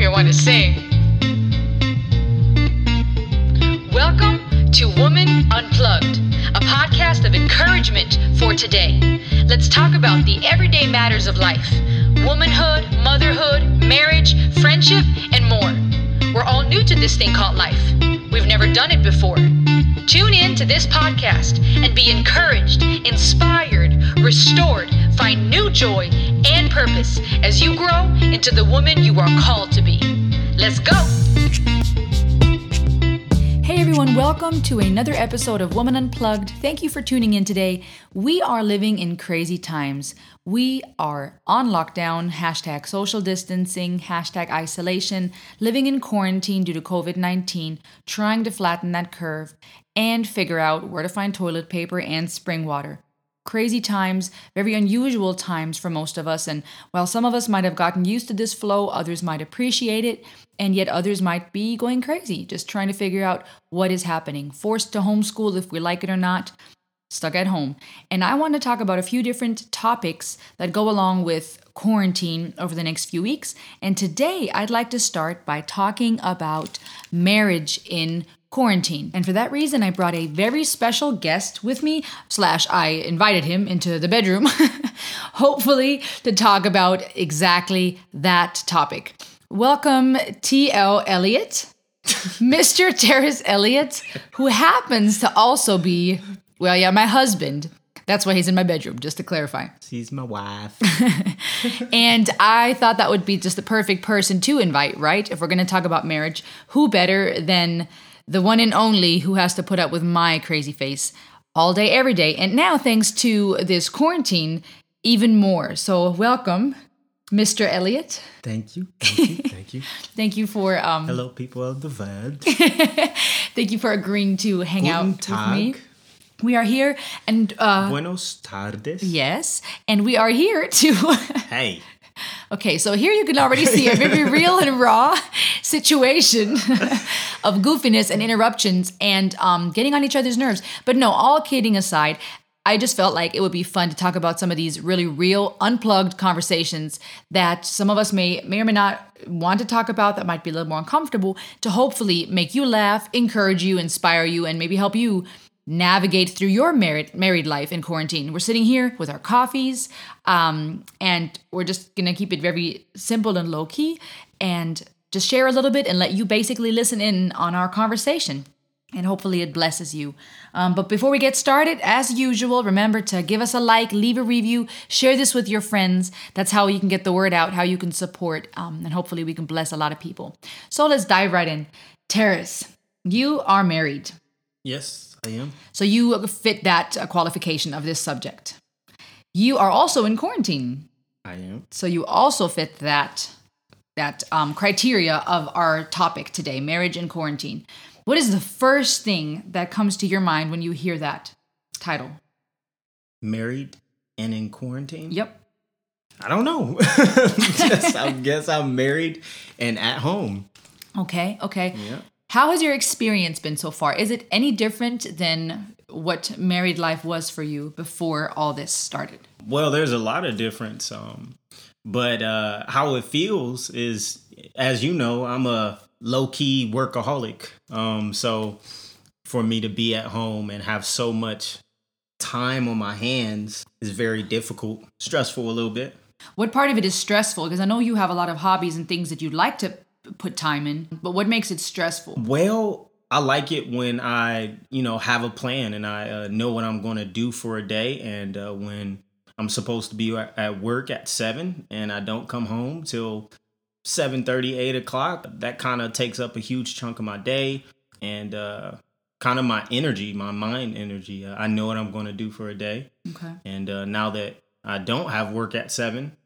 you want to sing. Welcome to Woman Unplugged, a podcast of encouragement for today. Let's talk about the everyday matters of life womanhood, motherhood, marriage, friendship, and more. We're all new to this thing called life. We've never done it before. Tune in to this podcast and be encouraged, inspired, restored, find new joy and purpose as you grow into the woman you are called to be. Let's go! Hey everyone, welcome to another episode of Woman Unplugged. Thank you for tuning in today. We are living in crazy times. We are on lockdown, hashtag social distancing, hashtag isolation, living in quarantine due to COVID 19, trying to flatten that curve, and figure out where to find toilet paper and spring water crazy times, very unusual times for most of us. And while some of us might have gotten used to this flow, others might appreciate it, and yet others might be going crazy, just trying to figure out what is happening. Forced to homeschool if we like it or not, stuck at home. And I want to talk about a few different topics that go along with quarantine over the next few weeks. And today I'd like to start by talking about marriage in quarantine. And for that reason, I brought a very special guest with me, slash, I invited him into the bedroom, hopefully to talk about exactly that topic. Welcome, T.L. Elliott, Mr. Terrence Elliott, who happens to also be, well, yeah, my husband. That's why he's in my bedroom, just to clarify. She's my wife. and I thought that would be just the perfect person to invite, right? If we're going to talk about marriage, who better than the one and only who has to put up with my crazy face all day, every day. And now, thanks to this quarantine, even more. So, welcome, Mr. Elliott. Thank you. Thank you. Thank you. thank you for. Um, Hello, people of the world. thank you for agreeing to hang Guten out Tag. with me. We are here, and uh, Buenos tardes. yes, and we are here to. Hey. Okay, so here you can already see a very real and raw situation of goofiness and interruptions and um, getting on each other's nerves. But no, all kidding aside, I just felt like it would be fun to talk about some of these really real, unplugged conversations that some of us may may or may not want to talk about that might be a little more uncomfortable to hopefully make you laugh, encourage you, inspire you, and maybe help you navigate through your married married life in quarantine. We're sitting here with our coffees, um, and we're just gonna keep it very simple and low key, and just share a little bit and let you basically listen in on our conversation. And hopefully it blesses you. Um, but before we get started, as usual, remember to give us a like, leave a review, share this with your friends. That's how you can get the word out, how you can support, um, and hopefully we can bless a lot of people. So let's dive right in. Terrence, you are married. Yes, I am. So you fit that uh, qualification of this subject. You are also in quarantine. I am. So you also fit that that um, criteria of our topic today, marriage and quarantine. What is the first thing that comes to your mind when you hear that title? Married and in quarantine? Yep. I don't know. Just, I guess I'm married and at home. Okay. Okay. Yeah. How has your experience been so far? Is it any different than what married life was for you before all this started? Well, there's a lot of difference. Um, but uh, how it feels is, as you know, I'm a low key workaholic. Um, so for me to be at home and have so much time on my hands is very difficult, stressful a little bit. What part of it is stressful? Because I know you have a lot of hobbies and things that you'd like to put time in, but what makes it stressful? Well, I like it when I, you know, have a plan and I uh, know what I'm going to do for a day. And uh, when I'm supposed to be at work at seven and I don't come home till 7 8 o'clock, that kind of takes up a huge chunk of my day and uh, kind of my energy, my mind energy. Uh, I know what I'm going to do for a day. Okay. And uh, now that I don't have work at seven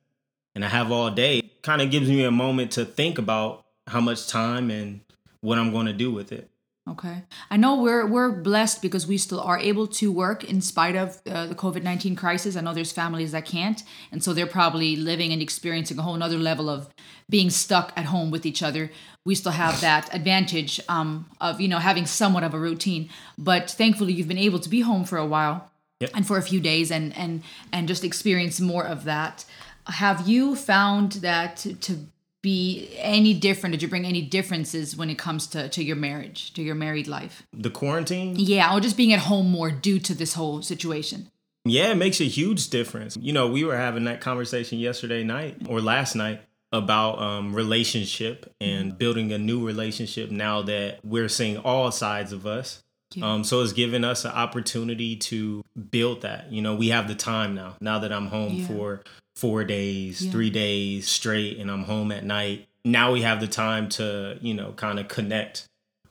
and I have all day, kind of gives me a moment to think about how much time and what I'm going to do with it. Okay. I know we're we're blessed because we still are able to work in spite of uh, the COVID nineteen crisis. I know there's families that can't, and so they're probably living and experiencing a whole nother level of being stuck at home with each other. We still have that advantage um, of you know having somewhat of a routine, but thankfully you've been able to be home for a while Yep. and for a few days and and and just experience more of that. Have you found that to be any different? Did you bring any differences when it comes to, to your marriage, to your married life? The quarantine? Yeah, or just being at home more due to this whole situation. Yeah, it makes a huge difference. You know, we were having that conversation yesterday night or last night about um, relationship and building a new relationship now that we're seeing all sides of us. Yeah. Um, so it's given us an opportunity to build that. You know, we have the time now. Now that I'm home Yeah. for four days, Yeah. three days straight, and I'm home at night. Now we have the time to, you know, kind of connect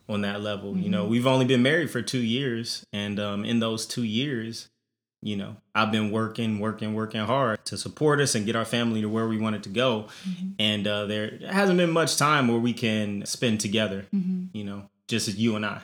on that level. You Mm-hmm. know, we've only been married for two years, and um, in those two years, you know, I've been working, working, working hard to support us and get our family to where we wanted to go. Mm-hmm. And uh, there hasn't been much time where we can spend together, Mm-hmm. you know, just as you and I.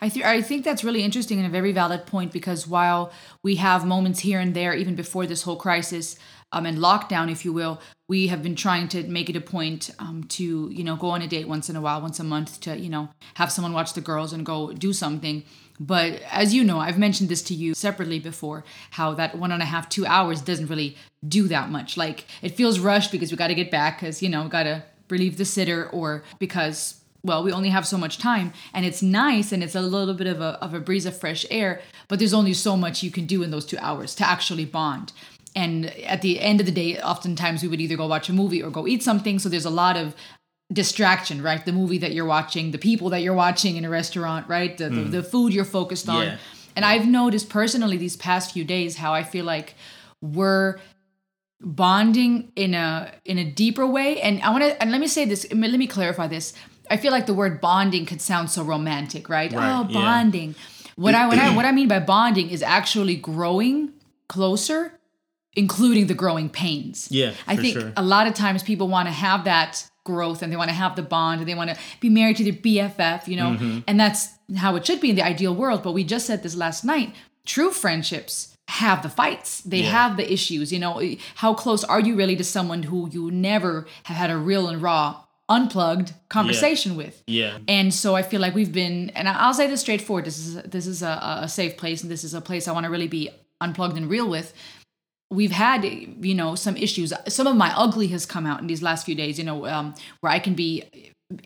I, th- I think that's really interesting and a very valid point because while we have moments here and there, even before this whole crisis um, and lockdown, if you will, we have been trying to make it a point um, to, you know, go on a date once in a while, once a month to, you know, have someone watch the girls and go do something. But as you know, I've mentioned this to you separately before, how that one and a half, two hours doesn't really do that much. Like it feels rushed because we got to get back because, you know, got to relieve the sitter or because well, we only have so much time and it's nice and it's a little bit of a, of a breeze of fresh air, but there's only so much you can do in those two hours to actually bond. And at the end of the day, oftentimes we would either go watch a movie or go eat something. So there's a lot of distraction, right? The movie that you're watching, the people that you're watching in a restaurant, right? The, the, mm. the food you're focused on. Yeah. And I've noticed personally these past few days how I feel like we're bonding in a in a deeper way and i want to and let me say this let me clarify this i feel like the word bonding could sound so romantic right, Right, oh yeah. bonding what i what i what i mean by bonding is actually growing closer including the growing pains Yeah, i think sure. a lot of times people want to have that growth and they want to have the bond and they want to be married to their bff you know Mm-hmm. and that's how it should be in the ideal world but we just said this last night true friendships have the fights they Yeah. have the issues you know how close are you really to someone who you never have had a real and raw unplugged conversation with Yeah. and so I feel like we've been, and I'll say this straightforward. This is this is a, a safe place, and this is a place I want to really be unplugged and real with. We've had, you know, some issues. Some of my ugly has come out in these last few days. You know, um, where I can be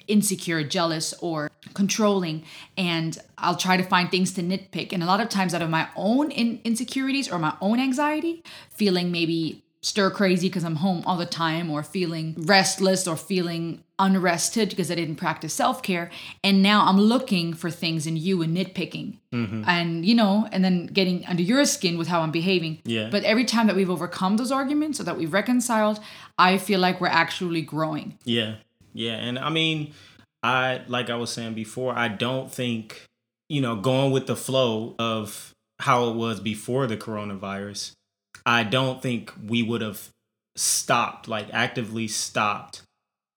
insecure, jealous, or controlling, and I'll try to find things to nitpick. And a lot of times, out of my own in- insecurities or my own anxiety, feeling maybe stir crazy because I'm home all the time, or feeling restless, or feeling unrested because I didn't practice self care. And now I'm looking for things in you and nitpicking. Mm-hmm. And, you know, and then getting under your skin with how I'm behaving. Yeah. But every time that we've overcome those arguments or that we've reconciled, I feel like we're actually growing. Yeah. Yeah. And I mean, I, like I was saying before, I don't think, you know, going with the flow of how it was before the coronavirus, I don't think we would have stopped, like actively stopped,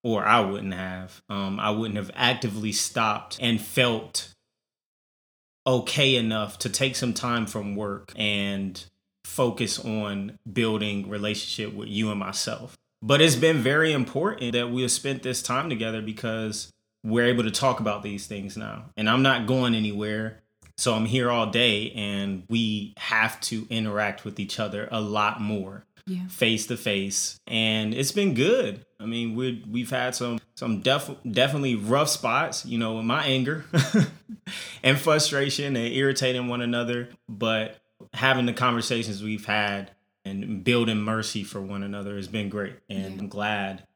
or I wouldn't have. Um, I wouldn't have actively stopped and felt okay enough to take some time from work and focus on building relationship with you and myself. But it's been very important that we have spent this time together because we're able to talk about these things now. And I'm not going anywhere. So I'm here all day and we have to interact with each other a lot more face to face and it's been good. I mean we we've had some some def- definitely rough spots you know with my anger and frustration and irritating one another but having the conversations we've had and building mercy for one another has been great and Yeah. i'm glad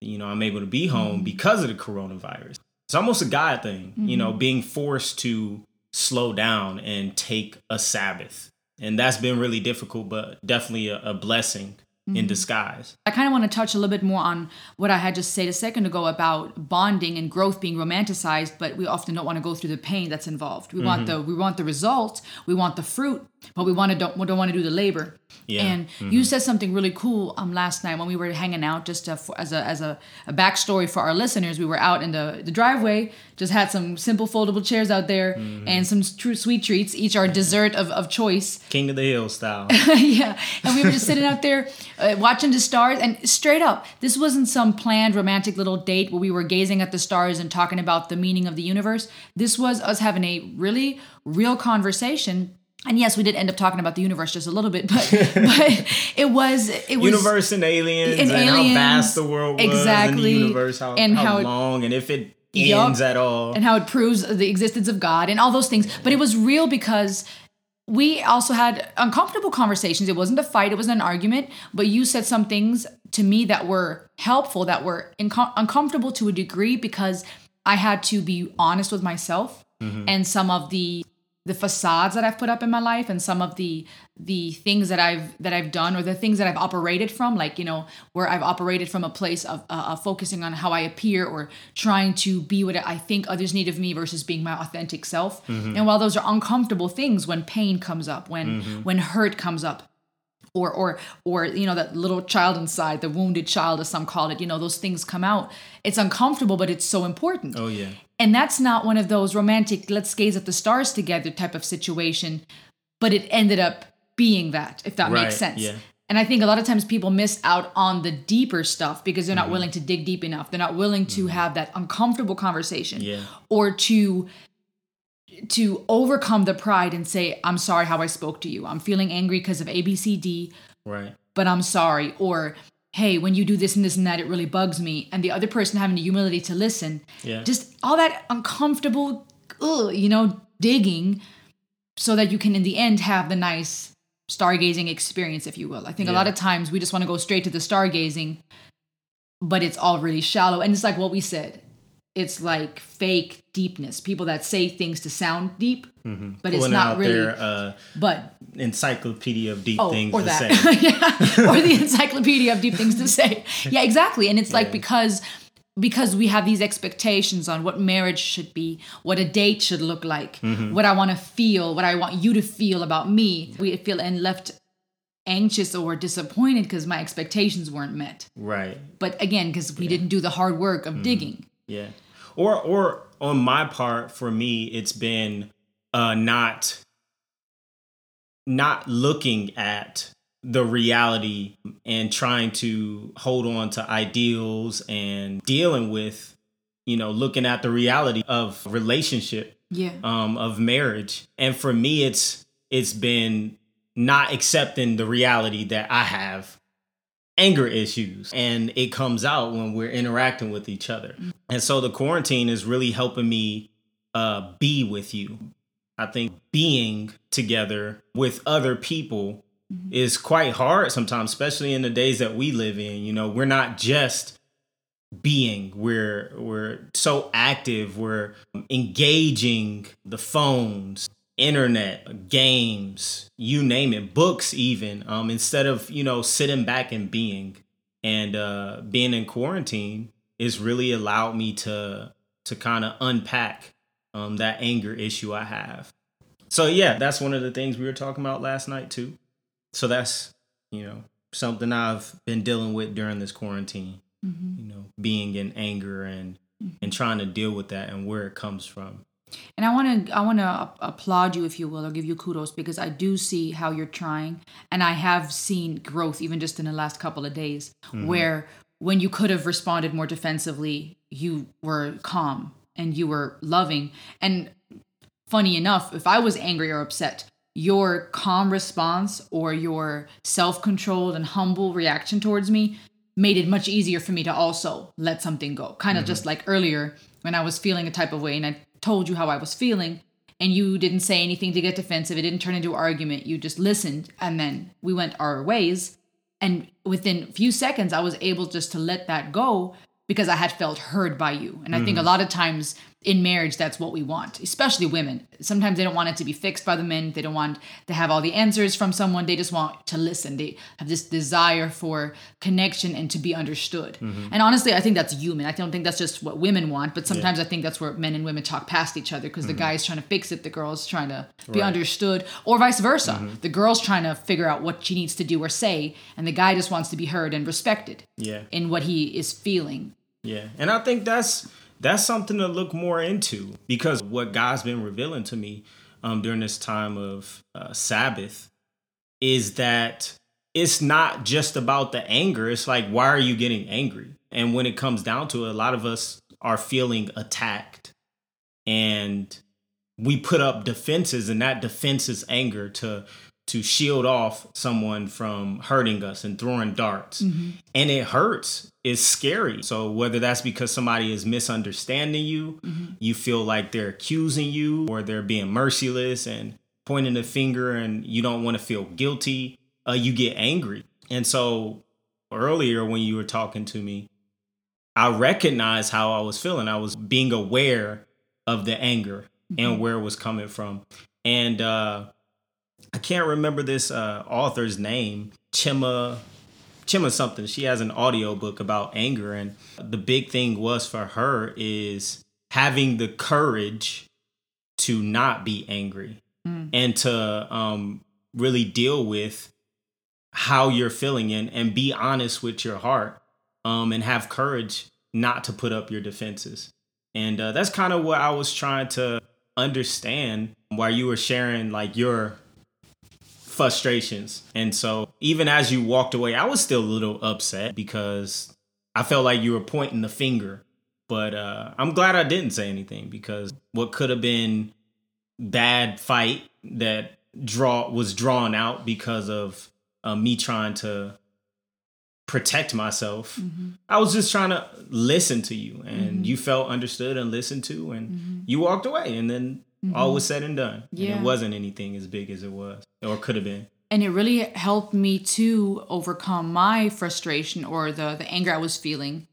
you know i'm able to be home mm-hmm. because of the coronavirus. It's almost a god thing you know mm-hmm. being forced to slow down and take a sabbath and that's been really difficult but definitely a, a blessing in mm-hmm. disguise I kind of want to touch a little bit more on what I had just said a second ago about bonding and growth being romanticized, but we often don't want to go through the pain that's involved. We want mm-hmm. the we want the result, we want the fruit, but we want to don't we don't want to do the labor. Yeah. And you said something really cool um last night when we were hanging out. Just for, as a as a, a backstory for our listeners, we were out in the the driveway, just had some simple foldable chairs out there and some true sweet treats, each our dessert of of choice. King of the hill style. Yeah. And we were just sitting out there uh, watching the stars. And straight up this wasn't some planned romantic little date where we were gazing at the stars and talking about the meaning of the universe. This was us having a really real conversation and yes, we did end up talking about the universe just a little bit, but but it was it was universe and aliens and and, aliens, how vast the world was exactly, and the universe, how, and how, how it- long, and if it Yup. ends at all. and how it proves the existence of God and all those things. But it was real because we also had uncomfortable conversations. It wasn't a fight, it wasn't an argument, but you said some things to me that were helpful, that were inco- uncomfortable to a degree because I had to be honest with myself mm-hmm. and some of the the facades that I've put up in my life and some of the the things that I've that I've done or the things that I've operated from like you know where I've operated from a place of uh, uh, focusing on how I appear or trying to be what I think others need of me versus being my authentic self. And while those are uncomfortable things when pain comes up when when hurt comes up or or or you know that little child inside the wounded child as some call it you know those things come out it's uncomfortable but it's so important oh yeah, and that's not one of those romantic let's gaze at the stars together type of situation but it ended up being that if that Right, makes sense yeah. and i think a lot of times people miss out on the deeper stuff because they're not Mm-hmm. willing to dig deep enough they're not willing to have that uncomfortable conversation Yeah. or to to overcome the pride and say i'm sorry how i spoke to you i'm feeling angry because of abcd right. but I'm sorry. Or, hey, when you do this and this and that, it really bugs me. And the other person having the humility to listen. Yeah. Just all that uncomfortable, ugh, you know, digging so that you can, in the end, have the nice stargazing experience, if you will. I think a lot of times we just want to go straight to the stargazing, but it's all really shallow. And it's like what we said. It's like fake deepness. People that say things to sound deep, but it's Mm-hmm. Pulling not really. their uh, but encyclopedia of deep Oh, things or to that, say. yeah, or the encyclopedia of deep things to say. Yeah, exactly. And it's like because because we have these expectations on what marriage should be, what a date should look like, Mm-hmm. what I want to feel, what I want you to feel about me. We feel and left anxious or disappointed because my expectations weren't met. Right. But again, because we didn't do the hard work Mm-hmm. of digging. Yeah. Or or on my part, for me, it's been uh not not looking at the reality and trying to hold on to ideals and dealing with, you know, looking at the reality of relationship Yeah. um, of marriage. And for me, it's it's been not accepting the reality that I have anger issues, and it comes out when we're interacting with each other. And so the quarantine is really helping me uh, be with you. I think being together with other people is quite hard sometimes, especially in the days that we live in. You know, we're not just being we're we're so active we're engaging the phones internet games you name it books even um instead of you know sitting back and being. And uh being in quarantine is really allowed me to to kind of unpack um that anger issue i have. So yeah that's one of the things we were talking about last night too. So that's you know something i've been dealing with during this quarantine you know being in anger and and trying to deal with that and where it comes from And I want to I want to applaud you if you will or give you kudos because I do see how you're trying and I have seen growth even just in the last couple of days mm-hmm. where when you could have responded more defensively you were calm and you were loving and funny enough if I was angry or upset your calm response or your self-controlled and humble reaction towards me made it much easier for me to also let something go. Kind of mm-hmm. just like earlier when I was feeling a type of way and I told you how I was feeling and you didn't say anything to get defensive. It didn't turn into an argument. You just listened and then we went our ways. And within a few seconds, I was able just to let that go because I had felt heard by you. And I think a mm. lot of times in marriage, that's what we want, especially women. Sometimes they don't want it to be fixed by the men. They don't want to have all the answers from someone. They just want to listen. They have this desire for connection and to be understood. Mm-hmm. And honestly, I think that's human. I don't think that's just what women want, but sometimes I think that's where men and women talk past each other because the mm-hmm. guy's trying to fix it, the girl's trying to be Right. understood, or vice versa. Mm-hmm. The girl's trying to figure out what she needs to do or say, and the guy just wants to be heard and respected yeah in what he is feeling. Yeah, and I think that's that's something to look more into because what God's been revealing to me um, during this time of uh, Sabbath is that it's not just about the anger. It's like, why are you getting angry? And when it comes down to it, a lot of us are feeling attacked, and we put up defenses and that defense is anger to to shield off someone from hurting us and throwing darts. Mm-hmm. And it hurts. It's scary. So whether that's because somebody is misunderstanding you, Mm-hmm. you feel like they're accusing you or they're being merciless and pointing the finger and you don't want to feel guilty, uh, you get angry. And so earlier when you were talking to me, I recognized how I was feeling. I was being aware of the anger and where it was coming from. And uh I can't remember this uh author's name, Chima Chima something. She has an audio book about anger and the big thing was for her is having the courage to not be angry and to um really deal with how you're feeling and and be honest with your heart um and have courage not to put up your defenses. And uh, that's kind of what i was trying to understand while you were sharing like your frustrations and so even as you walked away i was still a little upset because i felt like you were pointing the finger but uh i'm glad i didn't say anything because what could have been bad fight that draw was drawn out because of uh, me trying to protect myself. Mm-hmm. I was just trying to listen to you, and you felt understood and listened to, and you walked away, and then all was said and done. And Mm-hmm. It wasn't anything as big as it was or could have been. and it really helped me to overcome my frustration or the the anger I was feeling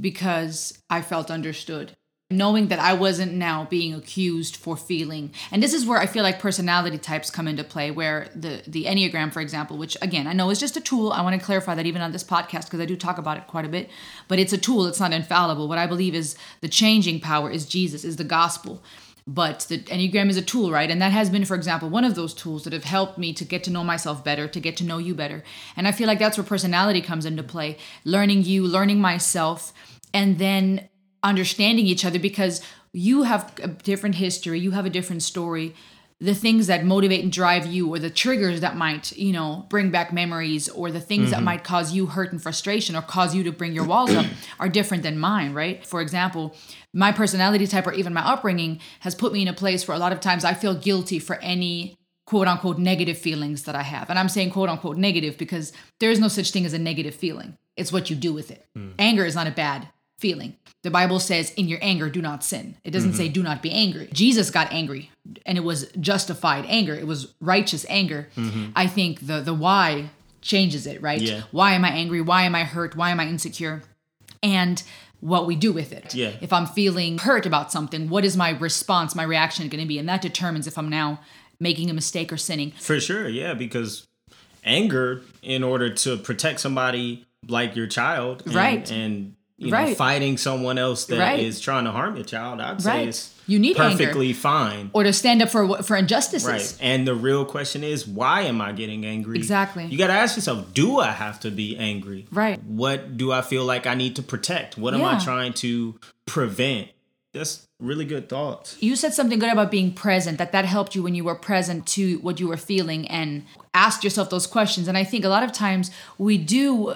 because I felt understood. Knowing that I wasn't now being accused for feeling. And this is where I feel like personality types come into play where the the Enneagram for example, which again, I know is just a tool. I want to clarify that even on this podcast because I do talk about it quite a bit, but it's a tool, it's not infallible. What I believe is the changing power is Jesus, is the gospel but the enneagram is a tool right? And that has been for example one of those tools that have helped me to get to know myself better to get to know you better. And i feel like that's where personality comes into play learning you learning myself and then understanding each other because you have a different history you have a different story the things that motivate and drive you or the triggers that might you know bring back memories or the things that mm-hmm. might cause you hurt and frustration or cause you to bring your walls up are different than mine right? For example my personality type or even my upbringing has put me in a place where a lot of times i feel guilty for any quote unquote negative feelings that i have. And i'm saying quote unquote negative because there is no such thing as a negative feeling. It's what you do with it. Hmm. Anger is not a bad feeling. The Bible says, in your anger, do not sin. It doesn't mm-hmm. say, do not be angry. Jesus got angry and it was justified anger, it was righteous anger. Mm-hmm. I think the, the why changes it, right? Yeah. Why am I angry? Why am I hurt? Why am I insecure? And what we do with it. Yeah. If I'm feeling hurt about something, what is my response, my reaction going to be? And that determines if I'm now making a mistake or sinning. For sure, yeah, because anger, in order to protect somebody like your child, and, Right. and you know, Right. fighting someone else that is Right. trying to harm your child, I'd say Right. it's You need anger. perfectly fine. Or to stand up for for injustices. Right. And the real question is, why am I getting angry? Exactly. You got to ask yourself, do I have to be angry? Right. What do I feel like I need to protect? What am I trying to prevent? That's really good thoughts. you said something good about being present that that helped you when you were present to what you were feeling and asked yourself those questions and i think a lot of times we do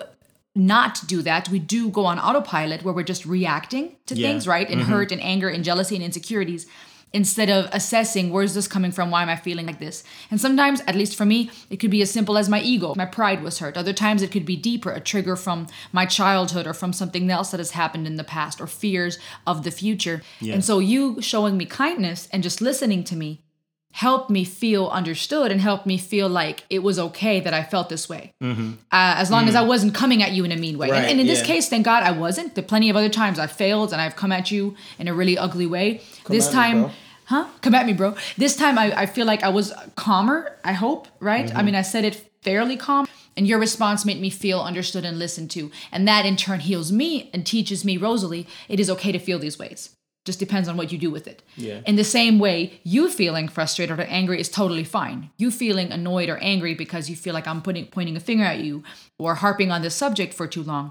not do that. We do go on autopilot where we're just reacting to Yeah. things right? And mm-hmm. hurt and anger and jealousy and insecurities instead of assessing where's this coming from? Why am i feeling like this? And sometimes at least for me it could be as simple as my ego. My pride was hurt. Other times it could be deeper a trigger from my childhood or from something else that has happened in the past or fears of the future. And so you showing me kindness and just listening to me helped me feel understood and helped me feel like it was okay that I felt this way. Uh, as long as I wasn't coming at you in a mean way. And- Mm-hmm. Right, and, in this yeah. case, thank God I wasn't. There plenty of other times I failed and I've come at you in a really ugly way. this at me, time, huh? Come at me, bro. This time I, I feel like I was calmer, I hope, right? Mm-hmm. I mean, I said it fairly calm. And your response made me feel understood and listened to. And that in turn heals me and teaches me, Rosalie, it is okay to feel these ways. Just depends on what you do with it. Yeah. In the same way, you feeling frustrated or angry is totally fine. You feeling annoyed or angry because you feel like I'm putting pointing a finger at you or harping on this subject for too long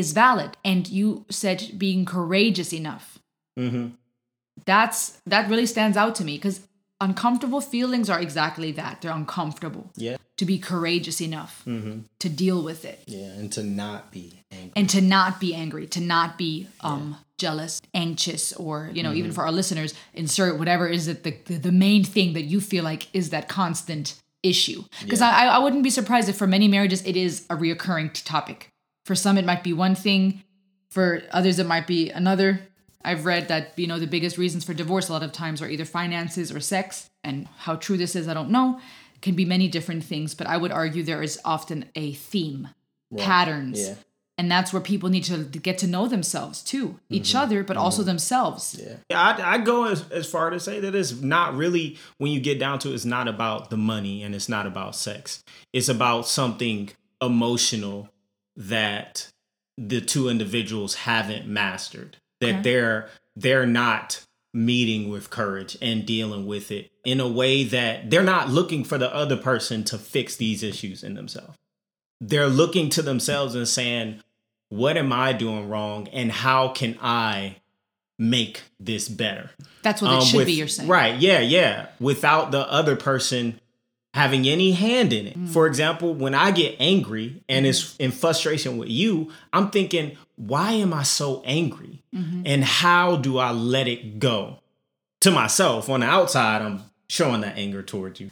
is valid. And you said being courageous enough. Mm-hmm. That's that really stands out to me because uncomfortable feelings are exactly that. They're uncomfortable. Yeah. To be courageous enough Mm-hmm. to deal with it. Yeah. And to not be. Thing. And to not be angry, to not be um jealous, anxious, or you know, even for our listeners, insert whatever is it the the, the main thing that you feel like is that constant issue. Because I I wouldn't be surprised if for many marriages it is a reoccurring topic. For some it might be one thing, for others it might be another. I've read that you know the biggest reasons for divorce a lot of times are either finances or sex, and how true this is I don't know. Can be many different things, but I would argue there is often a theme, patterns, Yeah. And that's where people need to get to know themselves too, each mm-hmm. other, but also mm-hmm. themselves. Yeah, I, I go as, as far to say that it's not really when you get down to it, it's not about the money and it's not about sex. It's about something emotional that the two individuals haven't mastered. That Okay. they're they're not meeting with courage and dealing with it in a way that they're not looking for the other person to fix these issues in themselves. They're looking to themselves and saying, what am I doing wrong and how can I make this better? That's what it Um, should with- be. You're saying, Right. Yeah. Yeah. Without the other person having any hand in it. Mm. For example, when I get angry and it's in frustration with you, I'm thinking, why am I so angry? Mm-hmm. And how do I let it go? To myself, on the outside, I'm showing that anger towards you.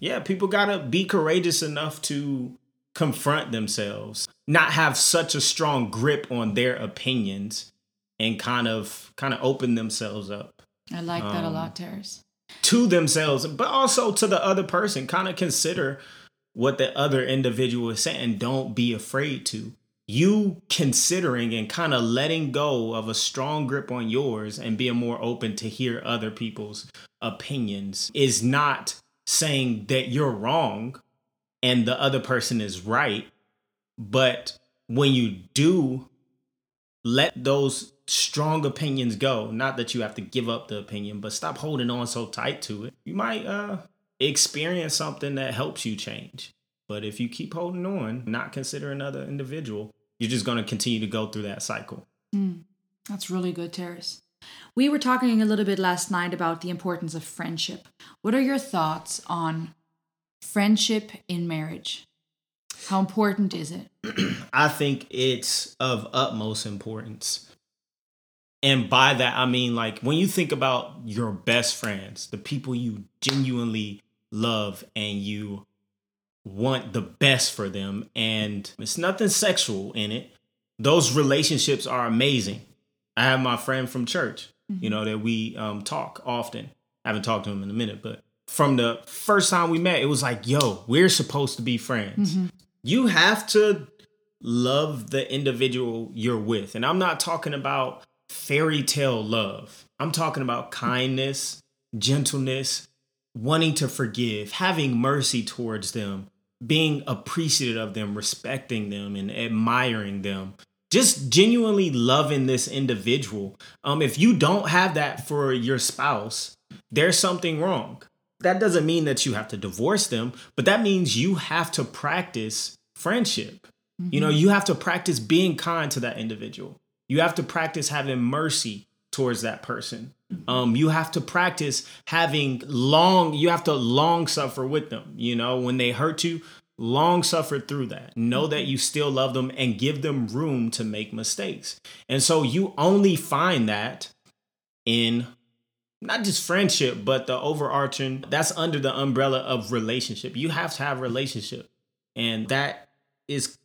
Yeah, people got to be courageous enough to confront themselves, not have such a strong grip on their opinions and kind of kind of open themselves up I like that a Um, lot, Terrence. to themselves, but also to the other person. Kind of consider what the other individual is saying. Don't be afraid to. You considering and kind of letting go of a strong grip on yours and being more open to hear other people's opinions is not saying that you're wrong and the other person is right. But when you do let those strong opinions go, not that you have to give up the opinion, but stop holding on so tight to it, you might uh experience something that helps you change. But if you keep holding on, not consider another individual, you're just going to continue to go through that cycle. That's really good, Terrence. We were talking a little bit last night about the importance of friendship. What are your thoughts on friendship in marriage? How important is it? I think it's of utmost importance. And by that, I mean, like, when you think about your best friends, the people you genuinely love and you want the best for them, and it's nothing sexual in it, those relationships are amazing. I have my friend from church, you know, that we um, talk often. I haven't talked to him in a minute, but from the first time we met, it was like, yo, we're supposed to be friends. You have to love the individual you're with. And I'm not talking about fairy tale love. I'm talking about kindness, gentleness, wanting to forgive, having mercy towards them, being appreciative of them, respecting them, and admiring them. Just genuinely loving this individual. Um, if you don't have that for your spouse, there's something wrong. That doesn't mean that you have to divorce them, but that means you have to practice friendship. You know, mm-hmm. you have to practice being kind to that individual. You have to practice having mercy towards that person. Mm-hmm. Um, you have to practice having long, you have to long suffer with them. You know, when they hurt you, long suffer through that. Know that mm-hmm. you still love them and give them room to make mistakes. And so you only find that in not just friendship, but the overarching that's under the umbrella of relationship. You have to have relationship. And that is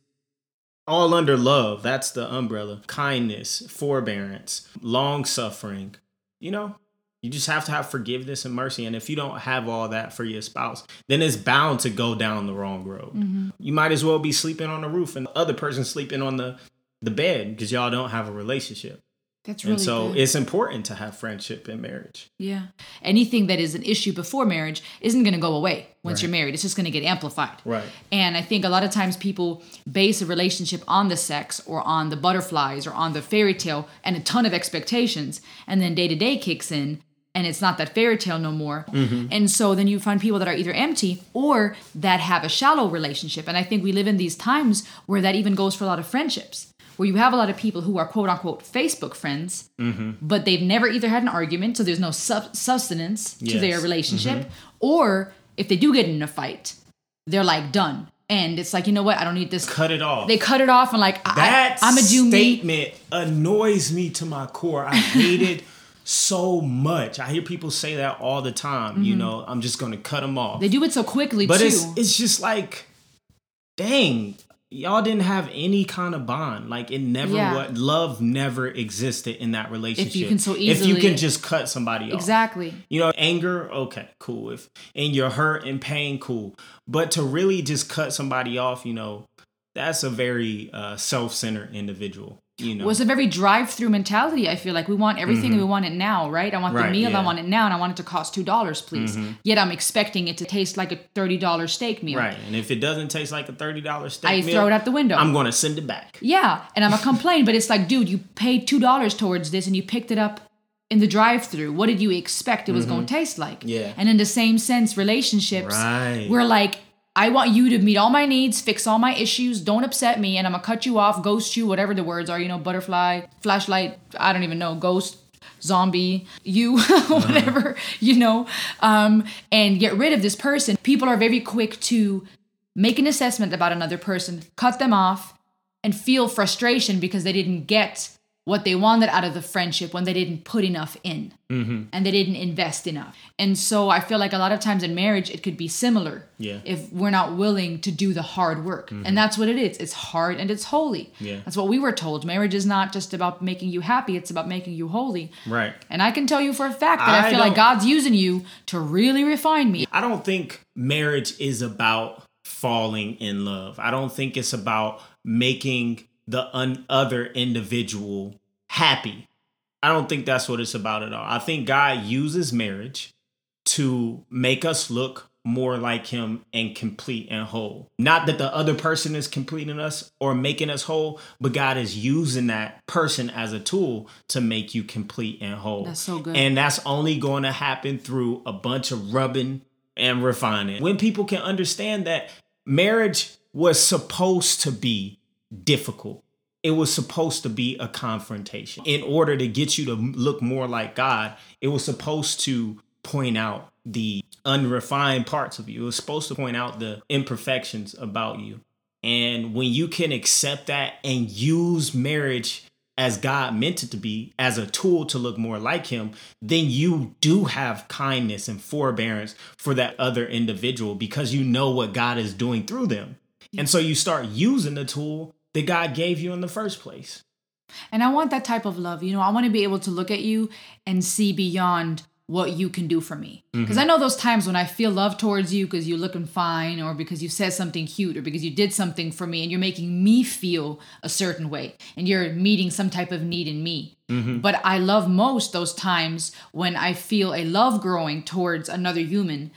all under love. That's the umbrella. Kindness, forbearance, long suffering. You know, you just have to have forgiveness and mercy. And if you don't have all that for your spouse, then it's bound to go down the wrong road. Mm-hmm. You might as well be sleeping on the roof and the other person sleeping on the, the bed because y'all don't have a relationship. That's really and so good. it's important to have friendship in marriage. yeah. Anything that is an issue before marriage isn't going to go away once you're married. It's just going to get amplified. Right. And I think a lot of times people base a relationship on the sex or on the butterflies or on the fairy tale and a ton of expectations. And then day to day kicks in and it's not that fairy tale no more. Mm-hmm. And so then you find people that are either empty or that have a shallow relationship. And I think we live in these times where that even goes for a lot of friendships. Where you have a lot of people who are quote unquote Facebook friends, but they've never either had an argument, so there's no sub- sustenance to their Yes. relationship, or if they do get in a fight, they're like done And It's like, you know what? I don't need this. Cut it off. They cut it off and like, that I, I'm a do me. statement annoys me to my core. I hate it so much. I hear people say that all the time. You know, I'm just gonna cut them off. Mm-hmm. They do it so quickly but too. it's it's just like, dang, y'all didn't have any kind of bond. Like it never Yeah. what love never existed in that relationship. If you can so easily if you can just cut somebody off. exactly. You know, anger, okay, cool. If and you're hurt and pain, cool. But to really just cut somebody off, you know, that's a very uh, self-centered individual. You know, was a very drive-through mentality. I feel like we want everything and we want it now, right? I want the Mm-hmm. Right, meal, I want it now, and I want it to cost two dollars, please. Yet I'm expecting it to taste like a thirty-dollar steak meal. right. And if it doesn't taste like a thirty dollars steak I meal, throw it out the window. I'm gonna send it back. Yeah, and I'm a complain, but it's like, dude, you paid two dollars towards this and you picked it up in the drive-through. What did you expect it was going to taste like? Mm-hmm. Yeah. And in the same sense, relationships, Right. we're like, I want you to meet all my needs, fix all my issues, don't upset me, and I'm gonna cut you off, ghost you, whatever the words are, you know, butterfly, flashlight, I don't even know, ghost, zombie, you, whatever, you know, um, and get rid of this person. People are very quick to make an assessment about another person, cut them off, and feel frustration because they didn't get what they wanted out of the friendship when they didn't put enough in mm-hmm. and they didn't invest enough. And so I feel like a lot of times in marriage, it could be similar Yeah. if we're not willing to do the hard work. And mm-hmm. that's what it is it's hard and it's holy. Yeah. That's what we were told. Marriage is not just about making you happy, it's about making you holy. Right. And I can tell you for a fact that I, I feel like God's using you to really refine me. I don't think marriage is about falling in love. I don't think it's about making the un- other individual happy. I don't think that's what it's about at all. I think God uses marriage to make us look more like him and complete and whole. Not that the other person is completing us or making us whole, but God is using that person as a tool to make you complete and whole. That's so good. And that's only going to happen through a bunch of rubbing and refining. When people can understand that marriage was supposed to be difficult. It was supposed to be a confrontation. In order to get you to look more like God, it was supposed to point out the unrefined parts of you. It was supposed to point out the imperfections about you. And when you can accept that and use marriage as God meant it to be, as a tool to look more like Him, then you do have kindness and forbearance for that other individual because you know what God is doing through them. And so you start using the tool that God gave you in the first place. And I want that type of love. You know, I want to be able to look at you and see beyond what you can do for me. Mm-hmm. Because I know those times when I feel love towards you because you're looking fine or because you said something cute or because you did something for me and you're making me feel a certain way and you're meeting some type of need in me. Mm-hmm. But I love most those times when I feel a love growing towards another human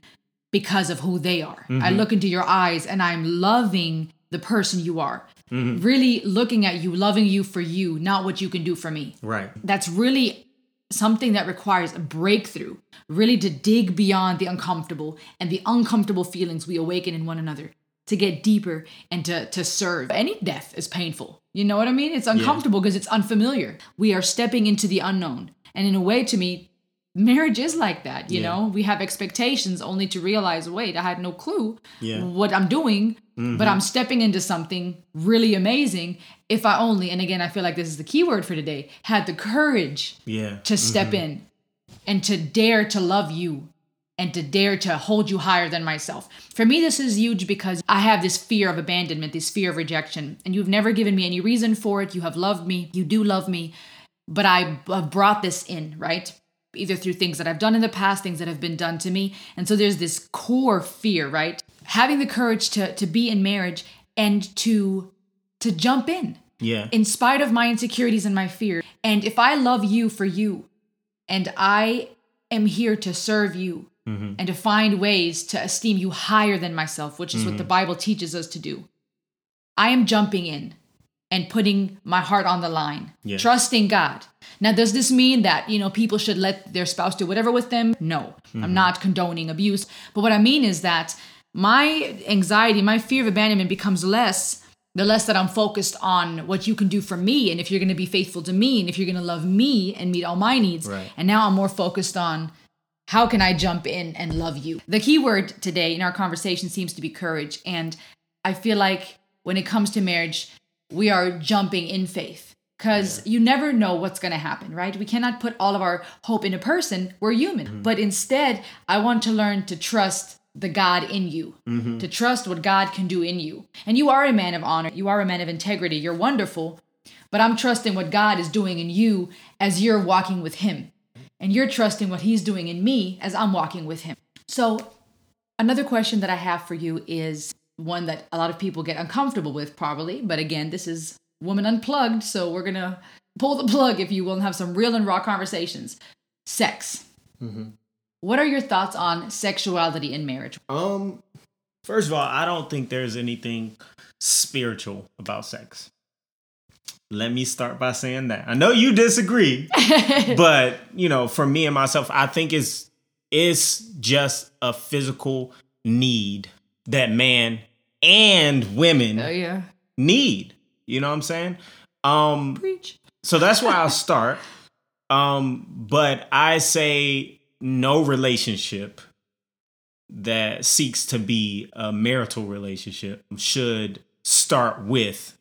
because of who they are. I mm-hmm. look into your eyes and I'm loving the person you are. Mm-hmm. Really looking at you, loving you for you, not what you can do for me. Right. That's really something that requires a breakthrough, really to dig beyond the uncomfortable and the uncomfortable feelings we awaken in one another to get deeper and to, to serve. Any death is painful. You know what I mean? It's uncomfortable because it's unfamiliar. We are stepping into the unknown. And in a way, to me, marriage is like that. You Yeah. know, we have expectations only to realize, wait, I had no clue Yeah. what I'm doing, but mm-hmm. I'm stepping into something really amazing. If I only, and again, I feel like this is the key word for today, had the courage Yeah. to step mm-hmm. in and to dare to love you and to dare to hold you higher than myself. For me, this is huge because I have this fear of abandonment, this fear of rejection, and you've never given me any reason for it. You have loved me, you do love me, but I have brought this in, right? Either through things that I've done in the past, things that have been done to me. And so there's this core fear, right? Having the courage to to be in marriage and to to jump in Yeah. in spite of my insecurities and my fear. And if I love you for you, and I am here to serve you mm-hmm. and to find ways to esteem you higher than myself, which is what mm-hmm. the Bible teaches us to do, I am jumping in and putting my heart on the line, Yeah. trusting God. Now, does this mean that, you know, people should let their spouse do whatever with them? No, I'm mm-hmm. not condoning abuse. But what I mean is that my anxiety, my fear of abandonment becomes less the less that I'm focused on what you can do for me and if you're going to be faithful to me and if you're going to love me and meet all my needs. Right. And now I'm more focused on how can I jump in and love you? The key word today in our conversation seems to be courage. And I feel like when it comes to marriage, we are jumping in faith because yeah. you never know what's going to happen, right? We cannot put all of our hope in a person. We're human. Mm-hmm. But instead, I want to learn to trust the God in you, mm-hmm. to trust what God can do in you. And you are a man of honor, you are a man of integrity, you're wonderful. But I'm trusting what God is doing in you as you're walking with Him. And you're trusting what He's doing in me as I'm walking with Him. So, another question that I have for you is one that a lot of people get uncomfortable with, probably. But again, this is Woman Unplugged. So, we're to pull the plug, if you will, and have some real and raw conversations. Sex. Mm-hmm. What are your thoughts on sexuality in marriage? Um, first of all, I don't think there's anything spiritual about sex. Let me start by saying that. I know you disagree, but you know, for me and myself, I think it's it's just a physical need that man and women yeah. need. You know what I'm saying? Um Preach. So that's where I'll start. Um, but I say no relationship that seeks to be a marital relationship should start with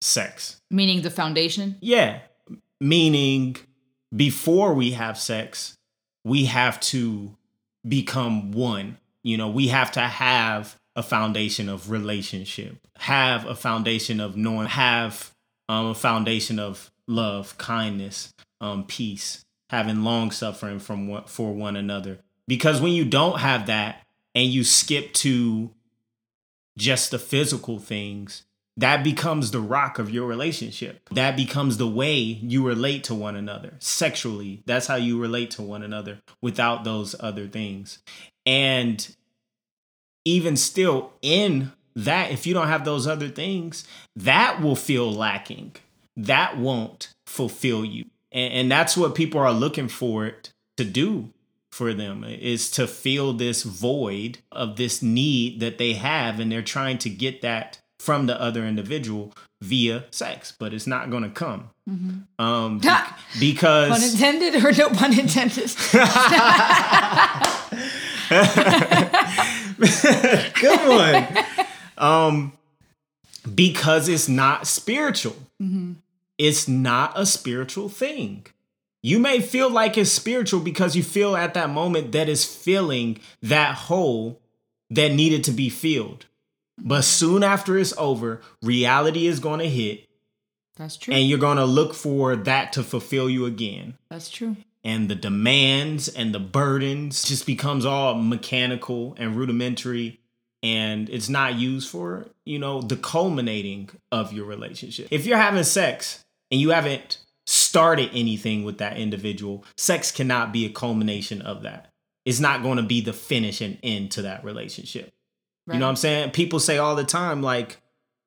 sex. Meaning the foundation? Yeah. Meaning before we have sex, we have to become one. You know, we have to have a foundation of relationship, have a foundation of knowing, have um, a foundation of love, kindness, um, peace, having long suffering from one, for one another. Because when you don't have that and you skip to just the physical things, that becomes the rock of your relationship. That becomes the way you relate to one another sexually. That's how you relate to one another without those other things. And even still, in that, if you don't have those other things, that will feel lacking. That won't fulfill you. And, and that's what people are looking for it to do for them is to fill this void of this need that they have. And they're trying to get that from the other individual via sex, but it's not going to come. Mm-hmm. Um, be- because pun intended or no pun intended. Good one. Um, because it's not spiritual. Mm-hmm. It's not a spiritual thing. You may feel like it's spiritual because you feel at that moment that is filling that hole that needed to be filled. But soon after it's over, reality is going to hit. That's true. And you're going to look for that to fulfill you again. That's true. And the demands and the burdens just becomes all mechanical and rudimentary and it's not used for, you know, the culminating of your relationship. If you're having sex and you haven't started anything with that individual, sex cannot be a culmination of that. It's not going to be the finish and end to that relationship. Right. You know what I'm saying? People say all the time, like,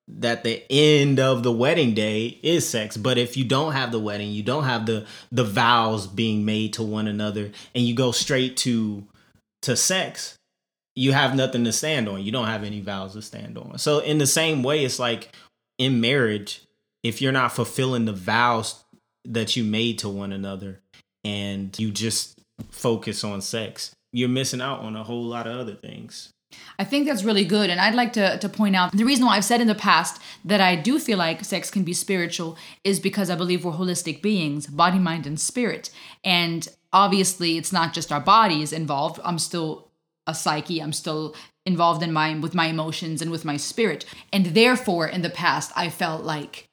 that the end of the wedding day is sex. But if you don't have the wedding you don't have the the vows being made to one another and you go straight to to sex you have nothing to stand on. You don't have any vows to stand on. So in the same way it's like in marriage if you're not fulfilling the vows that you made to one another and you just focus on sex you're missing out on a whole lot of other things I think that's really good. And I'd like to, to point out the reason why I've said in the past that I do feel like sex can be spiritual is because I believe we're holistic beings, body, mind, and spirit. And obviously, it's not just our bodies involved. I'm still a psyche, I'm still involved in my with my emotions and with my spirit. And therefore, in the past, I felt like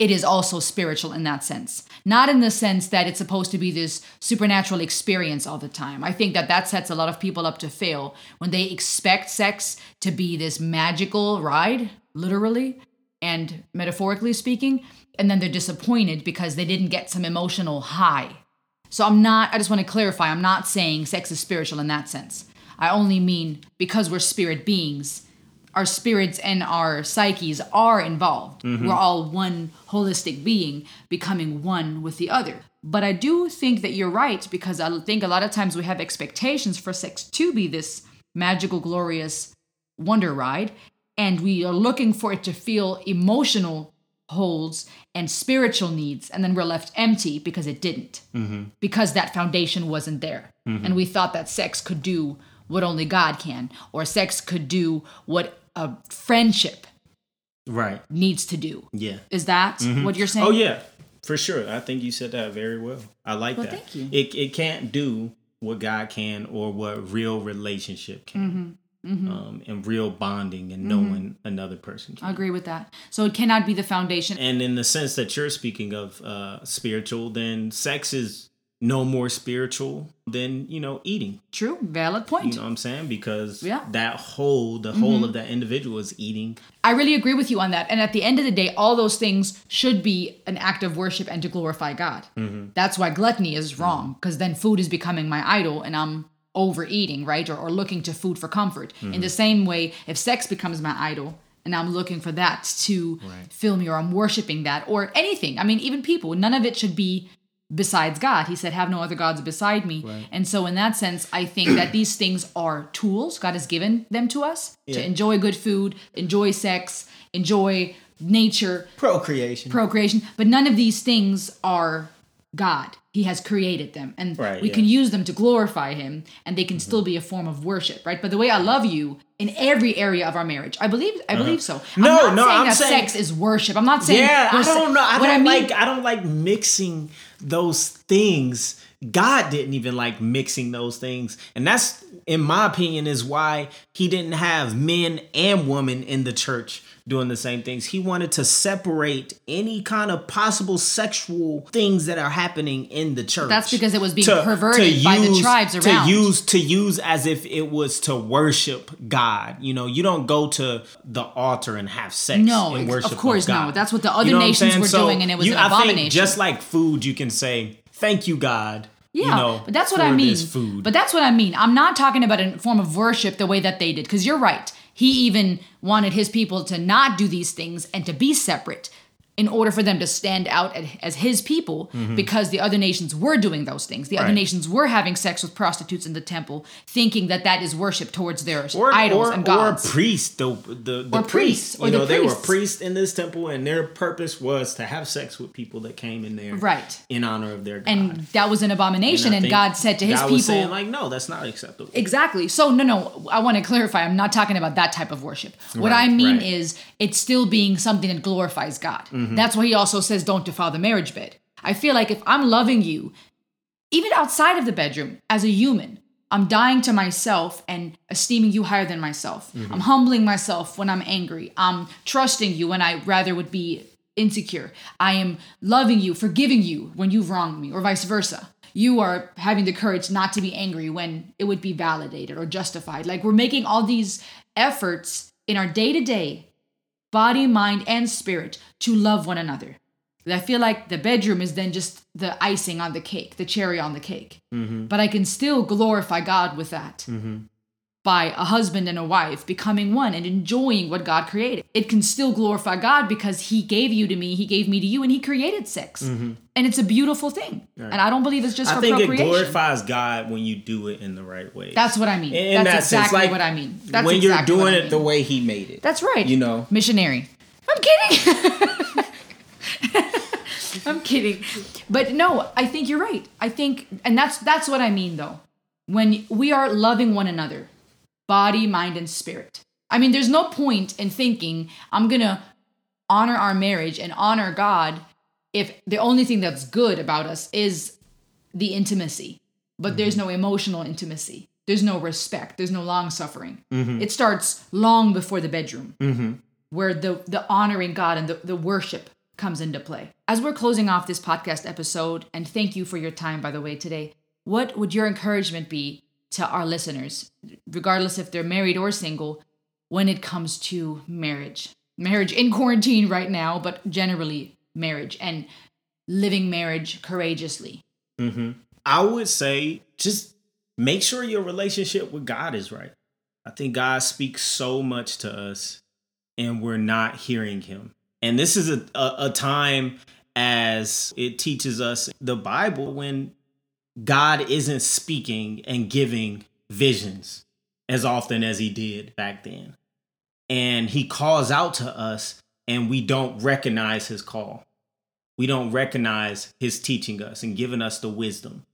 it is also spiritual in that sense. Not in the sense that it's supposed to be this supernatural experience all the time. I think that that sets a lot of people up to fail when they expect sex to be this magical ride, literally and metaphorically speaking, and then they're disappointed because they didn't get some emotional high. So I'm not, I just want to clarify, I'm not saying sex is spiritual in that sense. I only mean because we're spirit beings our spirits and our psyches are involved. Mm-hmm. We're all one holistic being becoming one with the other. But I do think that you're right because I think a lot of times we have expectations for sex to be this magical, glorious wonder ride. And we are looking for it to feel emotional holds and spiritual needs. And then we're left empty because it didn't, mm-hmm. because that foundation wasn't there. Mm-hmm. And we thought that sex could do what only God can, or sex could do what a friendship Right. needs to do. Yeah. Is that what you're saying? Oh yeah, for sure. I think you said that very well. I like Well, that. thank you. It it can't do what God can or what real relationship can. Mm-hmm. Um, and real bonding and knowing another person can. I agree with that. So it cannot be the foundation. And in the sense that you're speaking of uh, spiritual, then sex is no more spiritual than you know eating. True, valid point. You know what I'm saying? Because Yeah. Mm-hmm. that whole, the whole of mm-hmm. that individual is eating. I really agree with you on that. And at the end of the day, all those things should be an act of worship and to glorify God. Mm-hmm. That's why gluttony is wrong, mm-hmm. because then food is becoming my idol and I'm overeating, right? Or, or looking to food for comfort. In the same way, if sex becomes my idol, and I'm looking for that to fill me, or I'm worshiping that, or anything. I mean, even people, none of it should be besides God. He said, Have no other gods beside me. And so, in that sense, I think that these things are tools. God has given them to us to enjoy good food, enjoy sex, enjoy nature, Procreation. procreation. But none of these things are God. He has created them. And Right, we yeah. can use them to glorify Him and they can still be a form of worship, right? But the way I love you in every area of our marriage, I believe I believe so. I'm Uh-huh. No, not no, saying I'm that saying- sex is worship. I'm not saying Yeah, I don't know. I don't mean- like. I don't like mixing those things. God didn't even like mixing those things, and that's, in my opinion, is why He didn't have men and women in the church doing the same things. He wanted to separate any kind of possible sexual things that are happening in the church. That's because it was being perverted by the tribes around. To use to use as if it was to worship God. You know, you don't go to the altar and have sex. No, and worship of course God. no. That's what the other You know nations were So doing, and it was you- an abomination. just like food, you can say thank you, God. Yeah, you know, but that's what I mean. Food. But that's what I mean. I'm not talking about a form of worship the way that they did, because you're right. He even wanted his people to not do these things and to be separate in order for them to stand out as his people because the other nations were doing those things. The other Mm-hmm. Right. nations were having sex with prostitutes in the temple, thinking that that is worship towards their or, idols or, and or gods. priests, the the, the Or priests. priests, or you the know, they were priests. priests in this temple, and their purpose was to have sex with people that came in there, Right. in honor of their God. and that was an abomination, I and, God said to his God people, was saying, like, no, that's not acceptable. Exactly. So no, no. I want to clarify. I'm not talking about that type of worship. What I mean right. is, it's still being something that glorifies God. Mm-hmm. That's why He also says, "Don't defile the marriage bed." I feel like if I'm loving you, even outside of the bedroom, as a human, I'm dying to myself and esteeming you higher than myself. Mm-hmm. I'm humbling myself when I'm angry. I'm trusting you when I rather would be insecure. I am loving you, forgiving you when you've wronged me, or vice versa. You are having the courage not to be angry when it would be validated or justified. Like we're making all these efforts in our day to day, body, mind, and spirit to love one another. I feel like the bedroom is then just the icing on the cake, the cherry on the cake. Mm-hmm. But I can still glorify God with that mm-hmm. By a husband and a wife becoming one and enjoying what God created. It can still glorify God because He gave you to me, He gave me to you, and He created sex. Mm-hmm. And it's a beautiful thing. And I don't believe it's just I for think it glorifies God when you do it in the right way. That's what I mean. in That's that sense, exactly like what I mean. That's when exactly you're doing I it the way He made it. That's right. You know. missionary. I'm kidding. I'm kidding. But no, I think you're right. I think and that's that's what I mean though. When we are loving one another, body, mind and spirit. I mean, there's no point in thinking I'm going to honor our marriage and honor God if the only thing that's good about us is the intimacy, but there's mm-hmm. no emotional intimacy. There's no respect. There's no long suffering. Mm-hmm. It starts long before the bedroom, mm-hmm. where the, the honoring God and the, the worship comes into play. As we're closing off this podcast episode, and thank you for your time, by the way, today, what would your encouragement be to our listeners, regardless if they're married or single, when it comes to marriage? Marriage in quarantine right now, but generally marriage and living marriage courageously. Mm-hmm. I would say just make sure your relationship with God is right. I think God speaks so much to us and we're not hearing him. And this is a, a, a time as it teaches us the Bible when God isn't speaking and giving visions as often as he did back then. And he calls out to us and we don't recognize his call. We don't recognize his teaching us and giving us the wisdom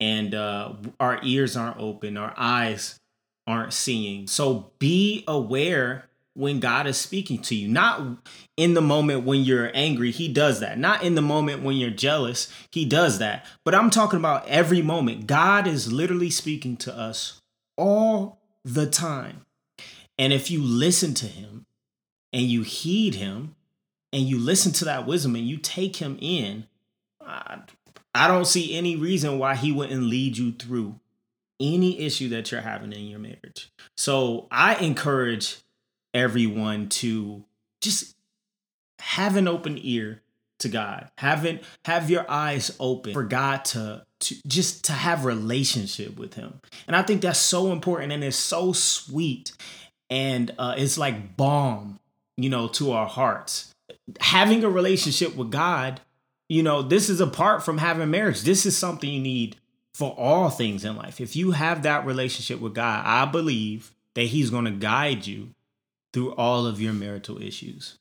and uh, our ears aren't open, our eyes aren't seeing. So be aware when God is speaking to you. Not in the moment when you're angry, He does that. Not in the moment when you're jealous, He does that. But I'm talking about every moment. God is literally speaking to us all the time. And if you listen to Him and you heed Him and you listen to that wisdom and you take Him in, I, I don't see any reason why He wouldn't lead you through any issue that you're having in your marriage. So I encourage everyone to just have an open ear to God. Have it, have your eyes open for God to to just to have relationship with him. And I think that's so important and it's so sweet and uh, it's like balm, you know, to our hearts. Having a relationship with God, you know, this is apart from having marriage. This is something you need for all things in life. If you have that relationship with God, I believe that he's going to guide you through all of your marital issues.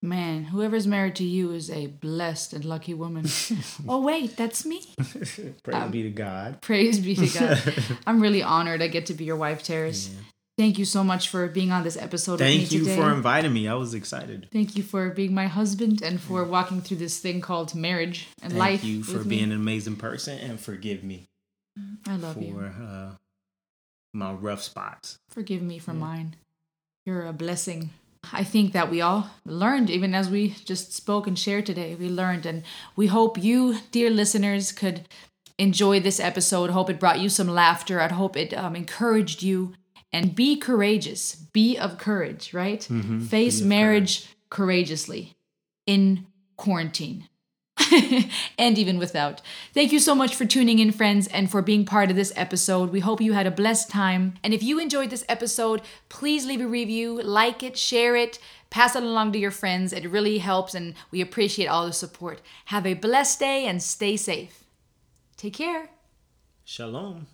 Man, whoever's married to you is a blessed and lucky woman. oh, wait, that's me. praise um, be to God. Praise be to God. I'm really honored I get to be your wife, Terrence. Yeah. Thank you so much for being on this episode Thank you for inviting me. I was excited. Thank you for being my husband and for walking through this thing called marriage and Thank life. Thank you for being me. an amazing person and forgive me. I love for, you. For uh, my rough spots. Forgive me for yeah. mine. You're a blessing. I think that we all learned, even as we just spoke and shared today, we learned. And we hope you, dear listeners, could enjoy this episode. Hope it brought you some laughter. I hope it um, encouraged you. And be courageous. Be of courage, right? Mm-hmm. Face marriage courage. courageously in quarantine. and even without. Thank you so much for tuning in, friends, and for being part of this episode. We hope you had a blessed time. And if you enjoyed this episode, please leave a review, like it, share it, pass it along to your friends. It really helps, and we appreciate all the support. Have a blessed day and stay safe. Take care. Shalom.